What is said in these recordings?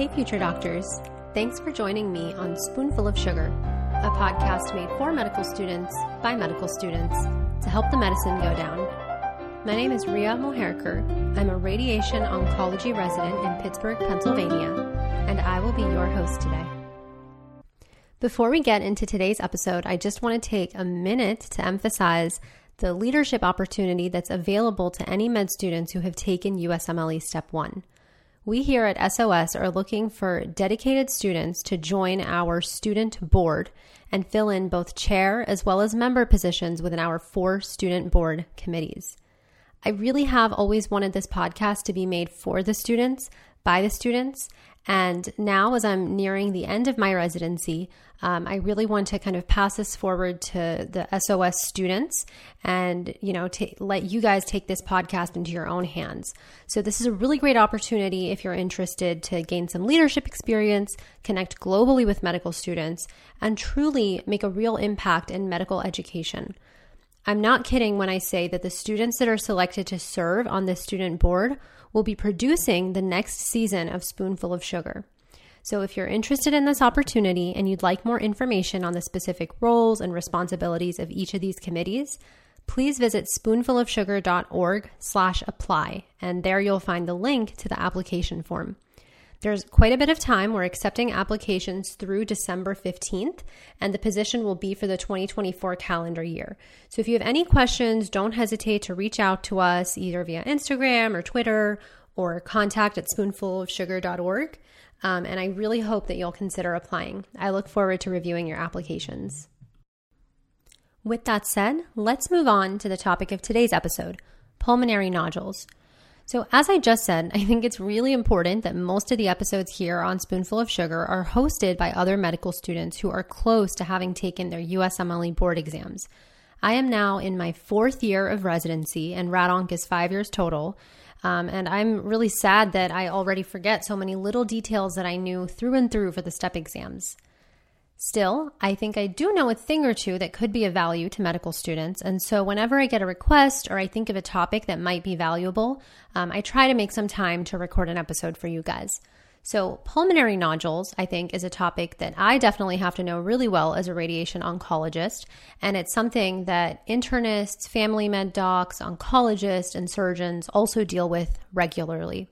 Hey, future doctors. Thanks for joining me on Spoonful of Sugar, a podcast made for medical students by medical students to help the medicine go down. My name is Ria Moherker. I'm a radiation oncology resident in Pittsburgh, Pennsylvania, and I will be your host today. Before we get into today's episode, I just want to take a minute to emphasize the leadership opportunity that's available to any med students who have taken USMLE Step 1. We here at SOS are looking for dedicated students to join our student board and fill in both chair as well as member positions within our four student board committees. I really have always wanted this podcast to be made for the students, by the students, and now, as I'm nearing the end of my residency, um, I really want to kind of pass this forward to the SOS students and, you know, let you guys take this podcast into your own hands. So, this is a really great opportunity if you're interested to gain some leadership experience, connect globally with medical students, and truly make a real impact in medical education. I'm not kidding when I say that the students that are selected to serve on this student board will be producing the next season of Spoonful of Sugar. So, if you're interested in this opportunity and you'd like more information on the specific roles and responsibilities of each of these committees, please visit spoonfulofsugar.org/apply, and there you'll find the link to the application form. There's quite a bit of time. We're accepting applications through December 15th, and the position will be for the 2024 calendar year. So if you have any questions, don't hesitate to reach out to us either via Instagram or Twitter or contact at spoonfulofsugar.org. Um, and I really hope that you'll consider applying. I look forward to reviewing your applications. With that said, let's move on to the topic of today's episode pulmonary nodules. So, as I just said, I think it's really important that most of the episodes here on Spoonful of Sugar are hosted by other medical students who are close to having taken their USMLE board exams. I am now in my fourth year of residency, and Rad Onc is five years total. Um, and I'm really sad that I already forget so many little details that I knew through and through for the STEP exams. Still, I think I do know a thing or two that could be of value to medical students. And so, whenever I get a request or I think of a topic that might be valuable, um, I try to make some time to record an episode for you guys. So, pulmonary nodules, I think, is a topic that I definitely have to know really well as a radiation oncologist. And it's something that internists, family med docs, oncologists, and surgeons also deal with regularly.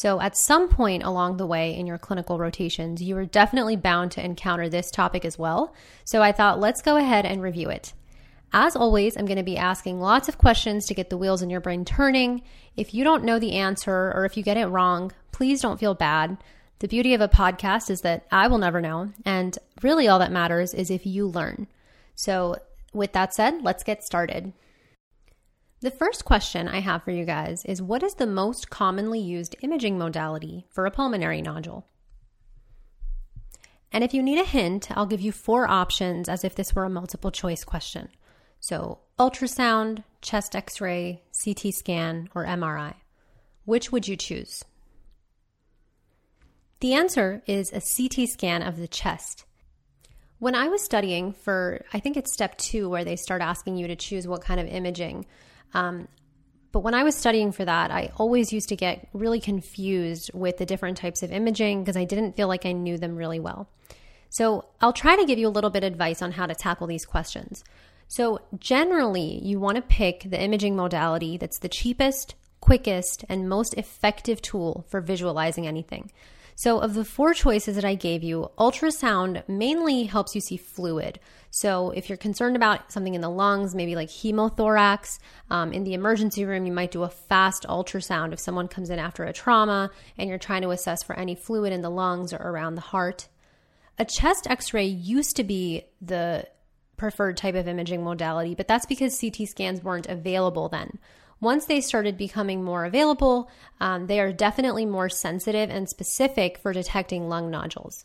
So, at some point along the way in your clinical rotations, you are definitely bound to encounter this topic as well. So, I thought let's go ahead and review it. As always, I'm going to be asking lots of questions to get the wheels in your brain turning. If you don't know the answer or if you get it wrong, please don't feel bad. The beauty of a podcast is that I will never know. And really, all that matters is if you learn. So, with that said, let's get started. The first question I have for you guys is what is the most commonly used imaging modality for a pulmonary nodule? And if you need a hint, I'll give you four options as if this were a multiple choice question. So, ultrasound, chest x ray, CT scan, or MRI. Which would you choose? The answer is a CT scan of the chest. When I was studying for, I think it's step two, where they start asking you to choose what kind of imaging, um, but when I was studying for that, I always used to get really confused with the different types of imaging because I didn't feel like I knew them really well. So I'll try to give you a little bit of advice on how to tackle these questions. So, generally, you want to pick the imaging modality that's the cheapest, quickest, and most effective tool for visualizing anything. So, of the four choices that I gave you, ultrasound mainly helps you see fluid. So, if you're concerned about something in the lungs, maybe like hemothorax, um, in the emergency room, you might do a fast ultrasound if someone comes in after a trauma and you're trying to assess for any fluid in the lungs or around the heart. A chest x ray used to be the preferred type of imaging modality, but that's because CT scans weren't available then. Once they started becoming more available, um, they are definitely more sensitive and specific for detecting lung nodules.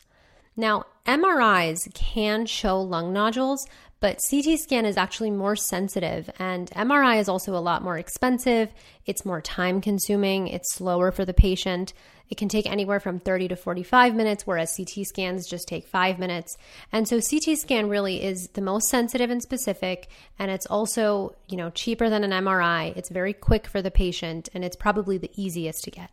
Now, MRIs can show lung nodules, but CT scan is actually more sensitive, and MRI is also a lot more expensive. It's more time consuming, it's slower for the patient. It can take anywhere from 30 to 45 minutes, whereas CT scans just take five minutes. And so CT scan really is the most sensitive and specific, and it's also, you know, cheaper than an MRI. It's very quick for the patient, and it's probably the easiest to get.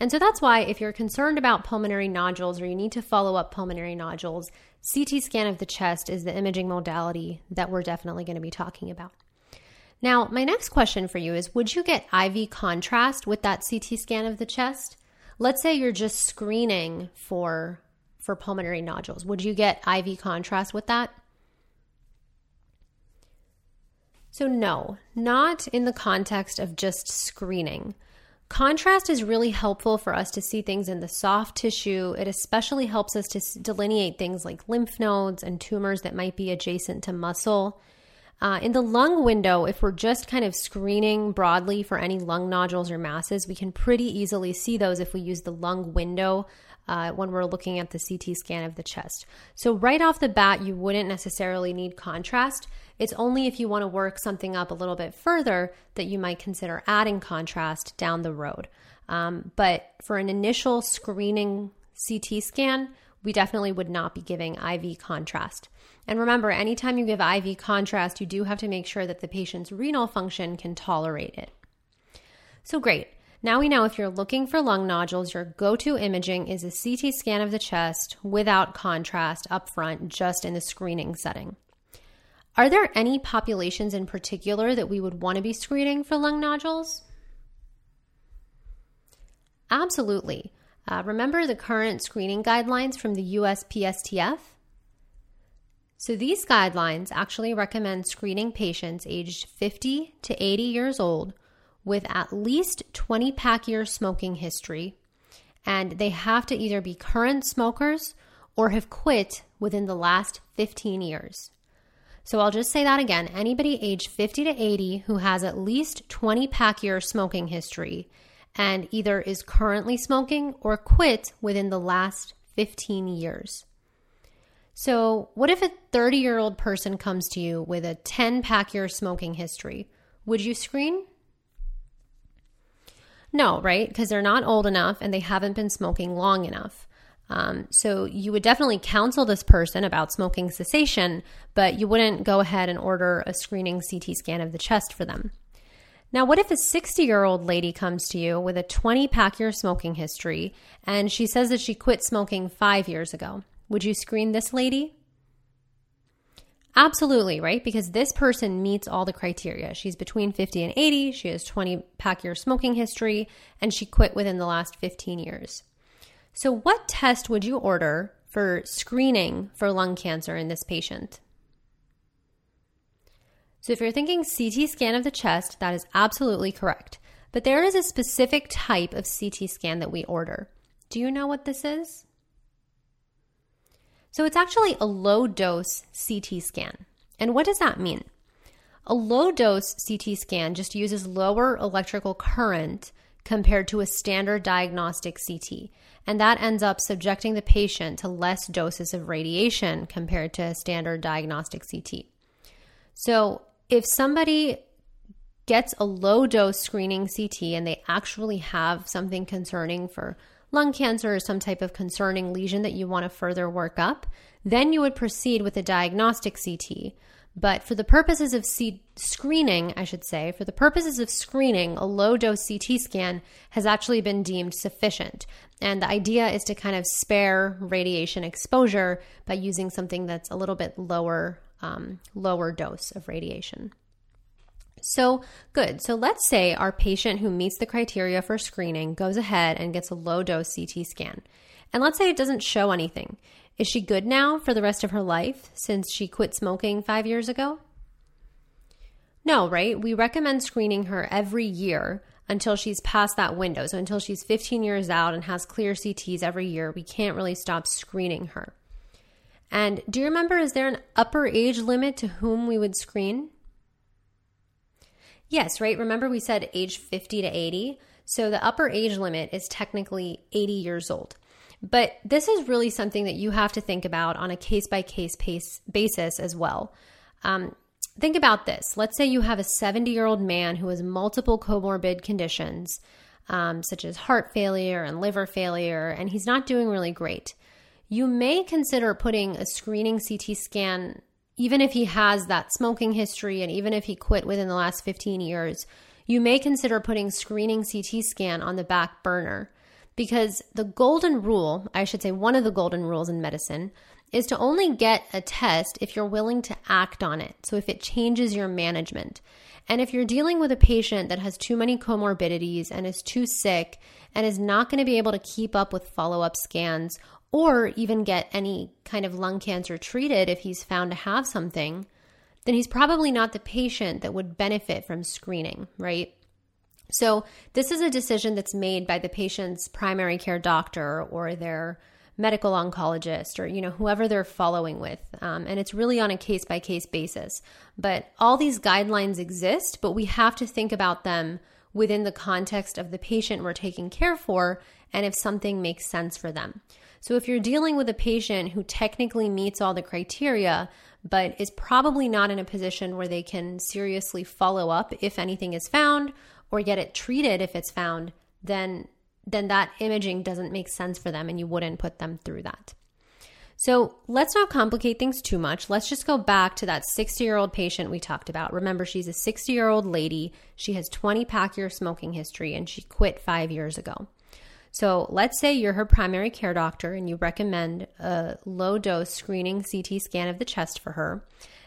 And so that's why, if you're concerned about pulmonary nodules or you need to follow up pulmonary nodules, CT scan of the chest is the imaging modality that we're definitely going to be talking about. Now, my next question for you is Would you get IV contrast with that CT scan of the chest? Let's say you're just screening for, for pulmonary nodules. Would you get IV contrast with that? So, no, not in the context of just screening. Contrast is really helpful for us to see things in the soft tissue. It especially helps us to delineate things like lymph nodes and tumors that might be adjacent to muscle. Uh, in the lung window, if we're just kind of screening broadly for any lung nodules or masses, we can pretty easily see those if we use the lung window uh, when we're looking at the CT scan of the chest. So, right off the bat, you wouldn't necessarily need contrast. It's only if you want to work something up a little bit further that you might consider adding contrast down the road. Um, but for an initial screening CT scan, we definitely would not be giving IV contrast. And remember, anytime you give IV contrast, you do have to make sure that the patient's renal function can tolerate it. So, great. Now we know if you're looking for lung nodules, your go to imaging is a CT scan of the chest without contrast up front, just in the screening setting. Are there any populations in particular that we would want to be screening for lung nodules? Absolutely. Uh, remember the current screening guidelines from the USPSTF? So, these guidelines actually recommend screening patients aged 50 to 80 years old with at least 20 pack year smoking history, and they have to either be current smokers or have quit within the last 15 years. So I'll just say that again. Anybody age 50 to 80 who has at least 20 pack year smoking history and either is currently smoking or quit within the last 15 years. So, what if a 30 year old person comes to you with a 10 pack year smoking history? Would you screen? No, right? Because they're not old enough and they haven't been smoking long enough. Um, so you would definitely counsel this person about smoking cessation, but you wouldn't go ahead and order a screening CT scan of the chest for them. Now, what if a 60 year old lady comes to you with a 20 pack year smoking history and she says that she quit smoking five years ago? Would you screen this lady? Absolutely, right? Because this person meets all the criteria. She's between 50 and 80, she has 20 pack year smoking history, and she quit within the last 15 years. So, what test would you order for screening for lung cancer in this patient? So, if you're thinking CT scan of the chest, that is absolutely correct. But there is a specific type of CT scan that we order. Do you know what this is? So it's actually a low dose CT scan. And what does that mean? A low dose CT scan just uses lower electrical current compared to a standard diagnostic CT. And that ends up subjecting the patient to less doses of radiation compared to a standard diagnostic CT. So if somebody gets a low dose screening CT and they actually have something concerning for lung cancer or some type of concerning lesion that you want to further work up, then you would proceed with a diagnostic CT. But for the purposes of C- screening, I should say, for the purposes of screening, a low dose CT scan has actually been deemed sufficient. And the idea is to kind of spare radiation exposure by using something that's a little bit lower, um, lower dose of radiation. So, good. So, let's say our patient who meets the criteria for screening goes ahead and gets a low dose CT scan. And let's say it doesn't show anything. Is she good now for the rest of her life since she quit smoking five years ago? No, right? We recommend screening her every year until she's past that window. So, until she's 15 years out and has clear CTs every year, we can't really stop screening her. And do you remember, is there an upper age limit to whom we would screen? Yes, right? Remember we said age 50 to 80? So the upper age limit is technically 80 years old. But this is really something that you have to think about on a case by case basis as well. Um, think about this. Let's say you have a 70 year old man who has multiple comorbid conditions, um, such as heart failure and liver failure, and he's not doing really great. You may consider putting a screening CT scan even if he has that smoking history and even if he quit within the last 15 years, you may consider putting screening CT scan on the back burner because the golden rule, I should say, one of the golden rules in medicine, is to only get a test if you're willing to act on it. So if it changes your management. And if you're dealing with a patient that has too many comorbidities and is too sick and is not going to be able to keep up with follow up scans or even get any kind of lung cancer treated if he's found to have something, then he's probably not the patient that would benefit from screening, right? So, this is a decision that's made by the patient's primary care doctor or their medical oncologist or you know whoever they're following with um, and it's really on a case by case basis but all these guidelines exist but we have to think about them within the context of the patient we're taking care for and if something makes sense for them so if you're dealing with a patient who technically meets all the criteria but is probably not in a position where they can seriously follow up if anything is found or get it treated if it's found then then that imaging doesn't make sense for them and you wouldn't put them through that. So let's not complicate things too much. Let's just go back to that 60 year old patient we talked about. Remember, she's a 60 year old lady. She has 20 pack year smoking history and she quit five years ago. So let's say you're her primary care doctor and you recommend a low dose screening CT scan of the chest for her,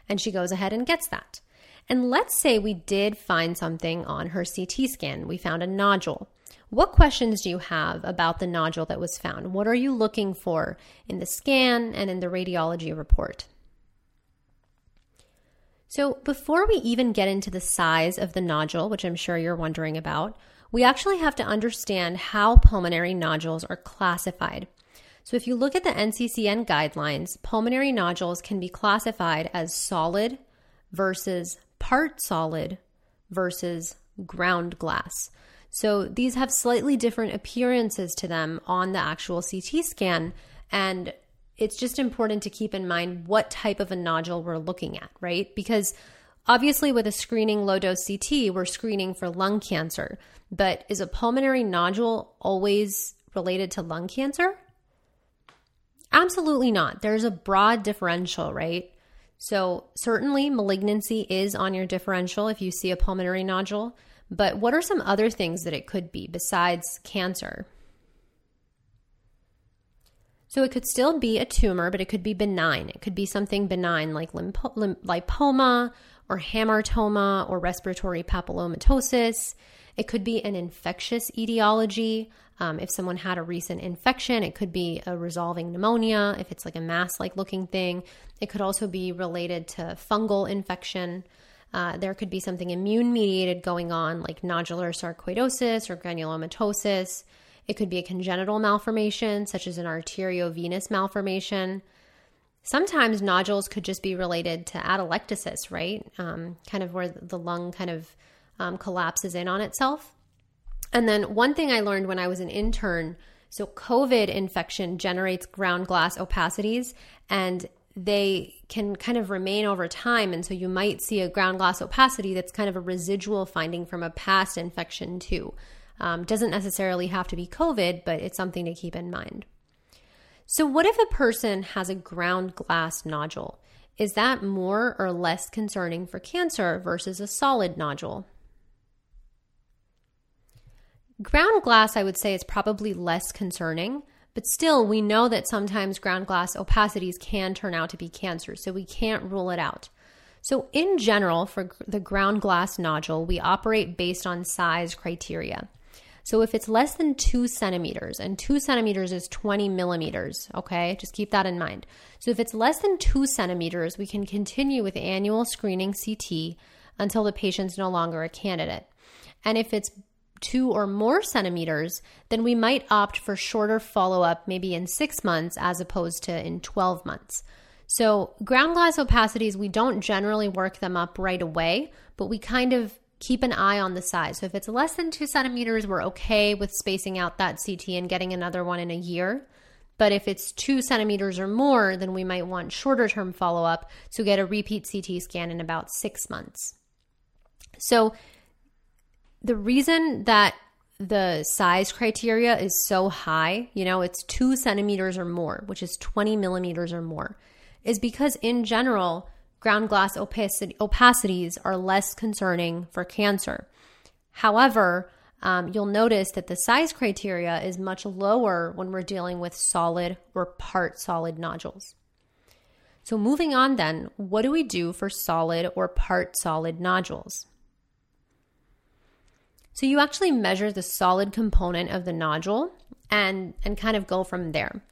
and she goes ahead and gets that. And let's say we did find something on her CT scan. We found a nodule. What questions do you have about the nodule that was found? What are you looking for in the scan and in the radiology report? So, before we even get into the size of the nodule, which I'm sure you're wondering about, we actually have to understand how pulmonary nodules are classified. So, if you look at the NCCN guidelines, pulmonary nodules can be classified as solid versus part solid versus ground glass. So these have slightly different appearances to them on the actual CT scan. And it's just important to keep in mind what type of a nodule we're looking at, right? Because obviously, with a screening low dose CT, we're screening for lung cancer. But is a pulmonary nodule always related to lung cancer? Absolutely not. There's a broad differential, right? So, certainly, malignancy is on your differential if you see a pulmonary nodule. But what are some other things that it could be besides cancer? So it could still be a tumor, but it could be benign. It could be something benign like lipoma or hamartoma or respiratory papillomatosis. It could be an infectious etiology. Um, if someone had a recent infection, it could be a resolving pneumonia. If it's like a mass like looking thing, it could also be related to fungal infection. Uh, there could be something immune mediated going on, like nodular sarcoidosis or granulomatosis. It could be a congenital malformation, such as an arteriovenous malformation. Sometimes nodules could just be related to atelectasis, right? Um, kind of where the lung kind of um, collapses in on itself. And then one thing I learned when I was an intern so, COVID infection generates ground glass opacities, and they can kind of remain over time. And so you might see a ground glass opacity that's kind of a residual finding from a past infection, too. Um, doesn't necessarily have to be COVID, but it's something to keep in mind. So, what if a person has a ground glass nodule? Is that more or less concerning for cancer versus a solid nodule? Ground glass, I would say, is probably less concerning but still, we know that sometimes ground glass opacities can turn out to be cancer, so we can't rule it out. So, in general, for the ground glass nodule, we operate based on size criteria. So, if it's less than two centimeters, and two centimeters is 20 millimeters, okay, just keep that in mind. So, if it's less than two centimeters, we can continue with annual screening CT until the patient's no longer a candidate. And if it's two or more centimeters, then we might opt for shorter follow up, maybe in six months as opposed to in 12 months. So, ground glass opacities, we don't generally work them up right away, but we kind of keep an eye on the size. So, if it's less than two centimeters, we're okay with spacing out that CT and getting another one in a year. But if it's two centimeters or more, then we might want shorter term follow up. to get a repeat CT scan in about six months. So, the reason that the size criteria is so high, you know, it's two centimeters or more, which is 20 millimeters or more, is because in general, ground glass opacity, opacities are less concerning for cancer. However, um, you'll notice that the size criteria is much lower when we're dealing with solid or part solid nodules. So, moving on then, what do we do for solid or part solid nodules? So, you actually measure the solid component of the nodule and, and kind of go from there.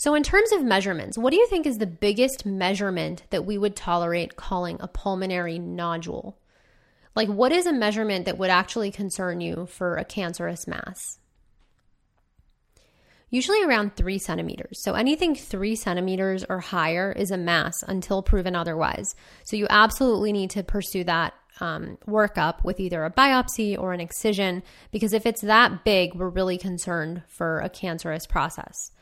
So, in terms of measurements, what do you think is the biggest measurement that we would tolerate calling a pulmonary nodule? Like, what is a measurement that would actually concern you for a cancerous mass? Usually around three centimeters. So anything three centimeters or higher is a mass until proven otherwise. So you absolutely need to pursue that um, workup with either a biopsy or an excision because if it's that big, we're really concerned for a cancerous process.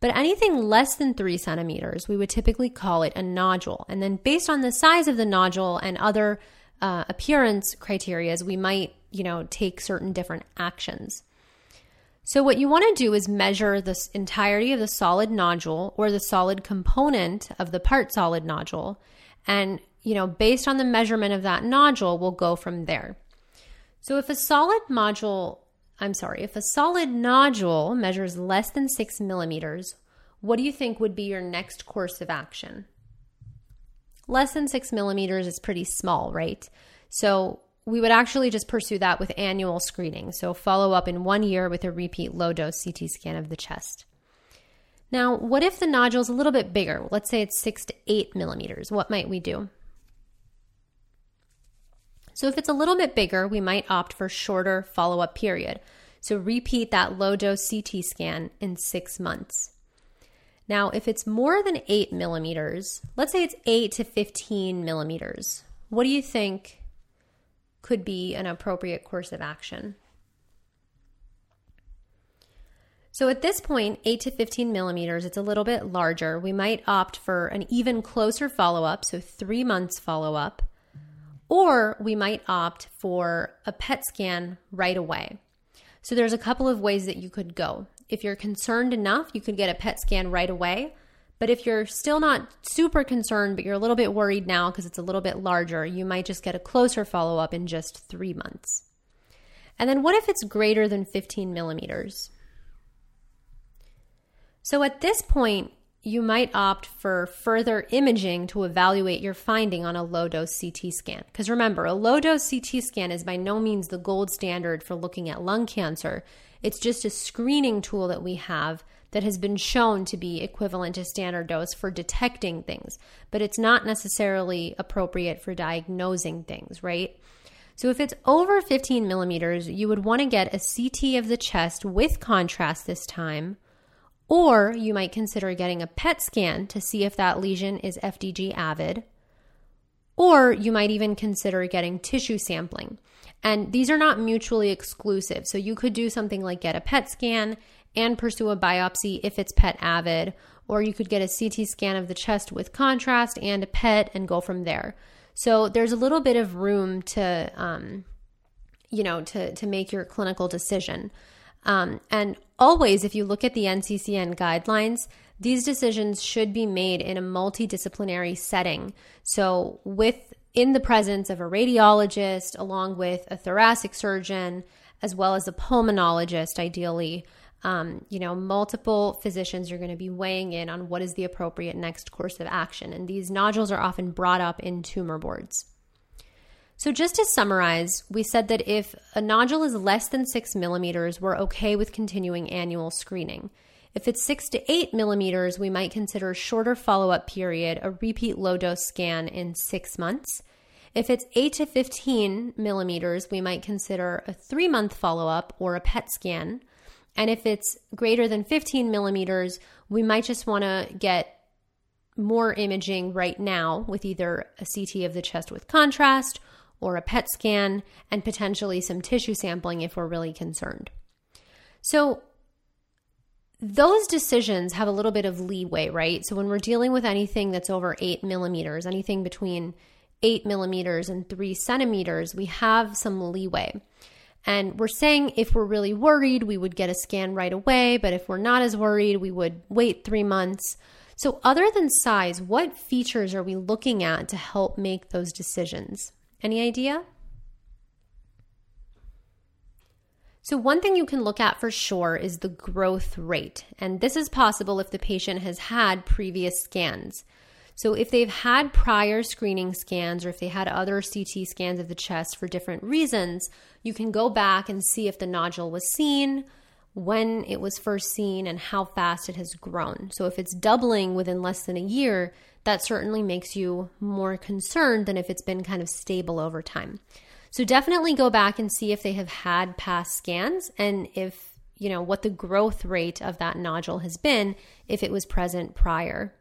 But anything less than three centimeters, we would typically call it a nodule. And then based on the size of the nodule and other uh, appearance criterias, we might, you know, take certain different actions. So what you want to do is measure the entirety of the solid nodule or the solid component of the part solid nodule. And, you know, based on the measurement of that nodule, we'll go from there. So if a solid module I'm sorry, if a solid nodule measures less than six millimeters, what do you think would be your next course of action? Less than six millimeters is pretty small, right? So we would actually just pursue that with annual screening. So follow up in one year with a repeat low dose CT scan of the chest. Now, what if the nodule is a little bit bigger? Let's say it's six to eight millimeters. What might we do? So if it's a little bit bigger, we might opt for shorter follow up period. So repeat that low dose CT scan in six months. Now, if it's more than eight millimeters, let's say it's eight to 15 millimeters, what do you think could be an appropriate course of action? So at this point, 8 to 15 millimeters, it's a little bit larger. We might opt for an even closer follow up, so three months follow up, or we might opt for a PET scan right away. So there's a couple of ways that you could go. If you're concerned enough, you could get a PET scan right away. But if you're still not super concerned, but you're a little bit worried now because it's a little bit larger, you might just get a closer follow up in just three months. And then what if it's greater than 15 millimeters? So at this point, you might opt for further imaging to evaluate your finding on a low dose CT scan. Because remember, a low dose CT scan is by no means the gold standard for looking at lung cancer. It's just a screening tool that we have that has been shown to be equivalent to standard dose for detecting things, but it's not necessarily appropriate for diagnosing things, right? So if it's over 15 millimeters, you would want to get a CT of the chest with contrast this time or you might consider getting a PET scan to see if that lesion is FDG avid. Or you might even consider getting tissue sampling. And these are not mutually exclusive. So you could do something like get a PET scan and pursue a biopsy if it's PET avid, or you could get a CT scan of the chest with contrast and a PET and go from there. So there's a little bit of room to, um, you know, to to make your clinical decision. Um, and always, if you look at the NCCN guidelines, these decisions should be made in a multidisciplinary setting. So, with in the presence of a radiologist, along with a thoracic surgeon, as well as a pulmonologist, ideally. Um, you know, multiple physicians are going to be weighing in on what is the appropriate next course of action. And these nodules are often brought up in tumor boards. So, just to summarize, we said that if a nodule is less than six millimeters, we're okay with continuing annual screening. If it's six to eight millimeters, we might consider a shorter follow up period, a repeat low dose scan in six months. If it's 8 to 15 millimeters, we might consider a three month follow up or a PET scan. And if it's greater than 15 millimeters, we might just want to get more imaging right now with either a CT of the chest with contrast or a PET scan, and potentially some tissue sampling if we're really concerned. So, those decisions have a little bit of leeway, right? So, when we're dealing with anything that's over eight millimeters, anything between eight millimeters and three centimeters, we have some leeway. And we're saying if we're really worried, we would get a scan right away, but if we're not as worried, we would wait three months. So, other than size, what features are we looking at to help make those decisions? Any idea? So, one thing you can look at for sure is the growth rate. And this is possible if the patient has had previous scans. So, if they've had prior screening scans or if they had other CT scans of the chest for different reasons, you can go back and see if the nodule was seen, when it was first seen, and how fast it has grown. So, if it's doubling within less than a year, that certainly makes you more concerned than if it's been kind of stable over time. So definitely go back and see if they have had past scans and if, you know, what the growth rate of that nodule has been if it was present prior.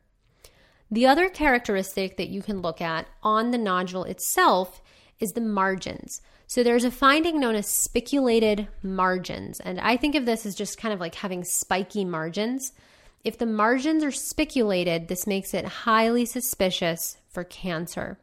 The other characteristic that you can look at on the nodule itself is the margins. So there's a finding known as spiculated margins. And I think of this as just kind of like having spiky margins. If the margins are spiculated, this makes it highly suspicious for cancer.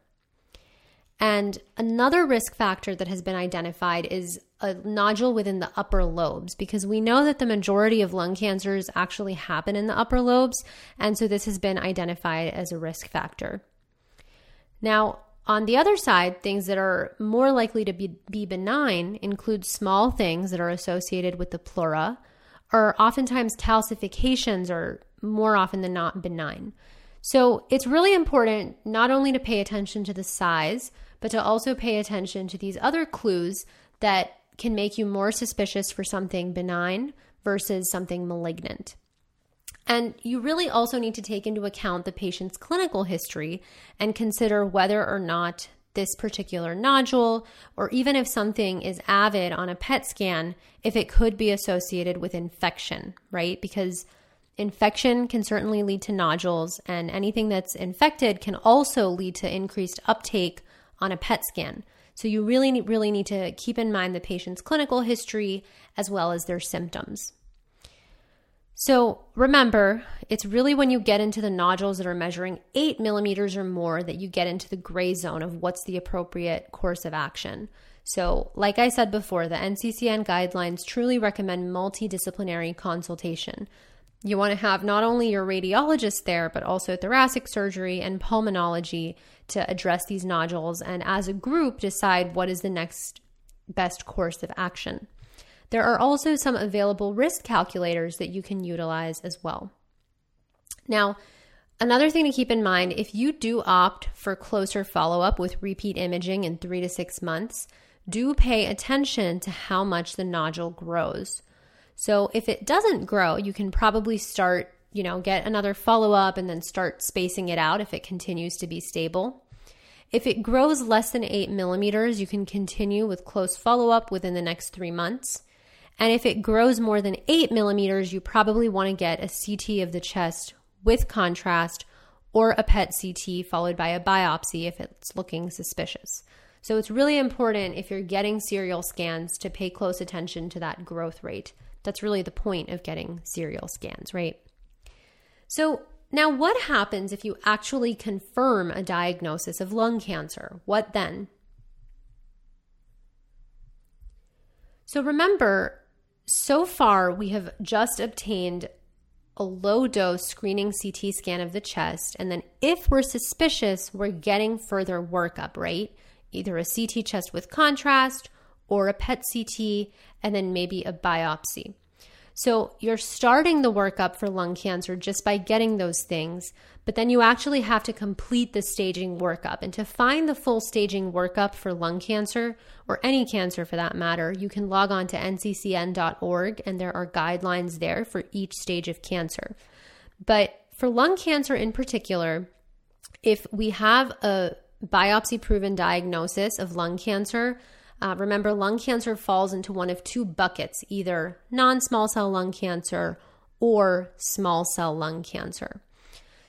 And another risk factor that has been identified is a nodule within the upper lobes because we know that the majority of lung cancers actually happen in the upper lobes. And so this has been identified as a risk factor. Now, on the other side, things that are more likely to be, be benign include small things that are associated with the pleura, or oftentimes calcifications are more often than not benign. So it's really important not only to pay attention to the size, but to also pay attention to these other clues that can make you more suspicious for something benign versus something malignant. And you really also need to take into account the patient's clinical history and consider whether or not this particular nodule, or even if something is avid on a PET scan, if it could be associated with infection, right? Because infection can certainly lead to nodules, and anything that's infected can also lead to increased uptake on a PET scan. So you really, really need to keep in mind the patient's clinical history as well as their symptoms. So remember, it's really when you get into the nodules that are measuring eight millimeters or more that you get into the gray zone of what's the appropriate course of action. So, like I said before, the NCCN guidelines truly recommend multidisciplinary consultation. You want to have not only your radiologist there, but also thoracic surgery and pulmonology to address these nodules, and as a group, decide what is the next best course of action. There are also some available risk calculators that you can utilize as well. Now, another thing to keep in mind if you do opt for closer follow up with repeat imaging in three to six months, do pay attention to how much the nodule grows. So if it doesn't grow, you can probably start, you know, get another follow up and then start spacing it out if it continues to be stable. If it grows less than eight millimeters, you can continue with close follow up within the next three months. And if it grows more than eight millimeters, you probably want to get a CT of the chest with contrast or a PET CT followed by a biopsy if it's looking suspicious. So it's really important if you're getting serial scans to pay close attention to that growth rate. That's really the point of getting serial scans, right? So, now what happens if you actually confirm a diagnosis of lung cancer? What then? So, remember, so far we have just obtained a low dose screening CT scan of the chest. And then, if we're suspicious, we're getting further workup, right? Either a CT chest with contrast or a PET CT, and then maybe a biopsy. So you're starting the workup for lung cancer just by getting those things, but then you actually have to complete the staging workup. And to find the full staging workup for lung cancer, or any cancer for that matter, you can log on to nccn.org and there are guidelines there for each stage of cancer. But for lung cancer in particular, if we have a biopsy proven diagnosis of lung cancer, uh, remember, lung cancer falls into one of two buckets either non small cell lung cancer or small cell lung cancer.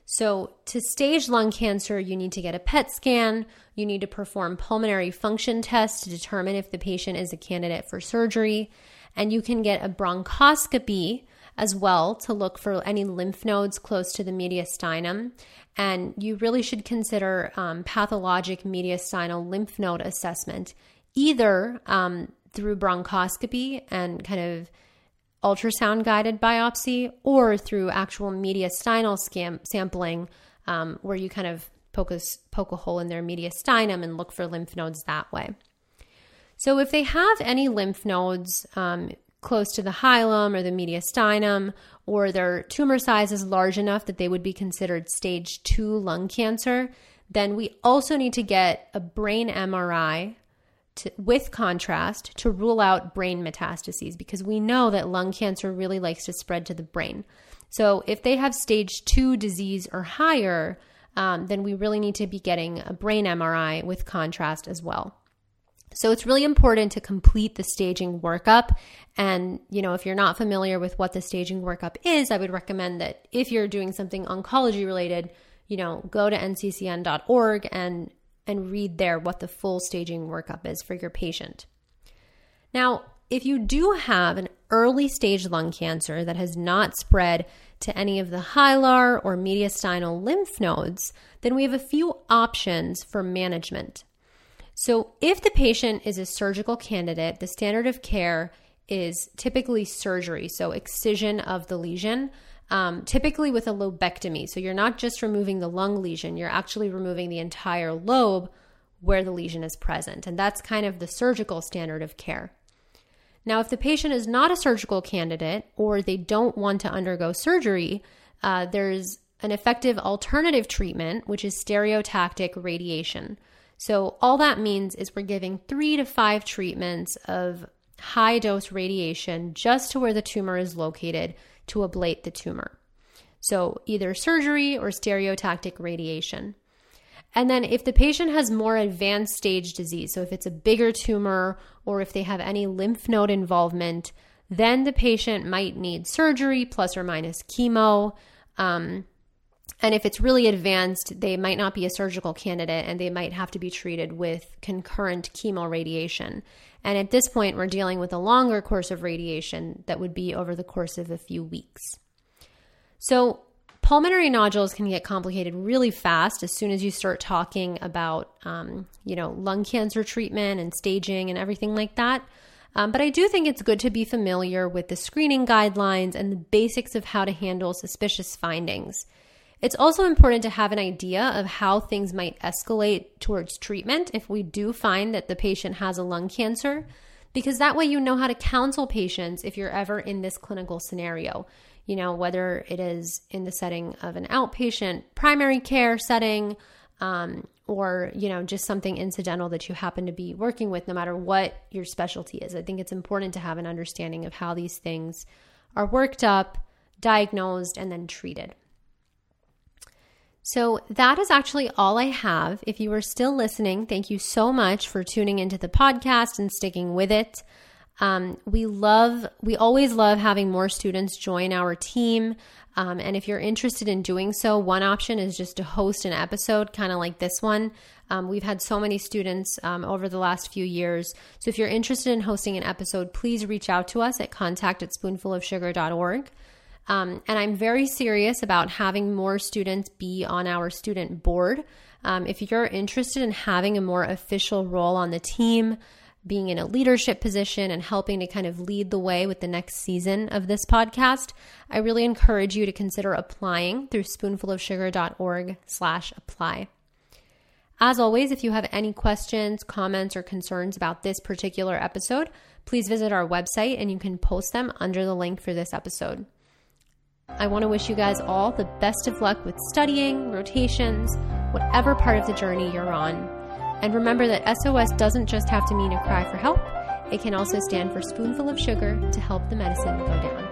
So, to stage lung cancer, you need to get a PET scan. You need to perform pulmonary function tests to determine if the patient is a candidate for surgery. And you can get a bronchoscopy as well to look for any lymph nodes close to the mediastinum. And you really should consider um, pathologic mediastinal lymph node assessment either um, through bronchoscopy and kind of ultrasound guided biopsy or through actual mediastinal scam- sampling um, where you kind of poke a, poke a hole in their mediastinum and look for lymph nodes that way. So, if they have any lymph nodes, um, close to the hilum or the mediastinum, or their tumor size is large enough that they would be considered stage two lung cancer, then we also need to get a brain MRI to, with contrast to rule out brain metastases because we know that lung cancer really likes to spread to the brain. So if they have stage two disease or higher, um, then we really need to be getting a brain MRI with contrast as well. So it's really important to complete the staging workup. And, you know, if you're not familiar with what the staging workup is, I would recommend that if you're doing something oncology related, you know, go to nccn.org and and read there what the full staging workup is for your patient. Now, if you do have an early stage lung cancer that has not spread to any of the hilar or mediastinal lymph nodes, then we have a few options for management. So, if the patient is a surgical candidate, the standard of care is typically surgery, so excision of the lesion, um, typically with a lobectomy. So, you're not just removing the lung lesion, you're actually removing the entire lobe where the lesion is present. And that's kind of the surgical standard of care. Now, if the patient is not a surgical candidate or they don't want to undergo surgery, uh, there's an effective alternative treatment, which is stereotactic radiation. So, all that means is we're giving three to five treatments of high dose radiation just to where the tumor is located to ablate the tumor. So, either surgery or stereotactic radiation. And then, if the patient has more advanced stage disease, so if it's a bigger tumor or if they have any lymph node involvement, then the patient might need surgery plus or minus chemo. Um, and if it's really advanced, they might not be a surgical candidate and they might have to be treated with concurrent chemo radiation. And at this point, we're dealing with a longer course of radiation that would be over the course of a few weeks. So, pulmonary nodules can get complicated really fast as soon as you start talking about, um, you know, lung cancer treatment and staging and everything like that. Um, but I do think it's good to be familiar with the screening guidelines and the basics of how to handle suspicious findings. It's also important to have an idea of how things might escalate towards treatment if we do find that the patient has a lung cancer, because that way you know how to counsel patients if you're ever in this clinical scenario you know, whether it is in the setting of an outpatient primary care setting um, or, you know, just something incidental that you happen to be working with, no matter what your specialty is. I think it's important to have an understanding of how these things are worked up, diagnosed, and then treated. So that is actually all I have. If you are still listening, thank you so much for tuning into the podcast and sticking with it. Um, we love, we always love having more students join our team. Um, and if you're interested in doing so, one option is just to host an episode, kind of like this one. Um, we've had so many students um, over the last few years. So if you're interested in hosting an episode, please reach out to us at contact at spoonfulofsugar.org. Um, and I'm very serious about having more students be on our student board. Um, if you're interested in having a more official role on the team, being in a leadership position and helping to kind of lead the way with the next season of this podcast, I really encourage you to consider applying through spoonfulofsugar.org slash apply. As always, if you have any questions, comments, or concerns about this particular episode, please visit our website and you can post them under the link for this episode. I want to wish you guys all the best of luck with studying, rotations, whatever part of the journey you're on. And remember that SOS doesn't just have to mean a cry for help, it can also stand for spoonful of sugar to help the medicine go down.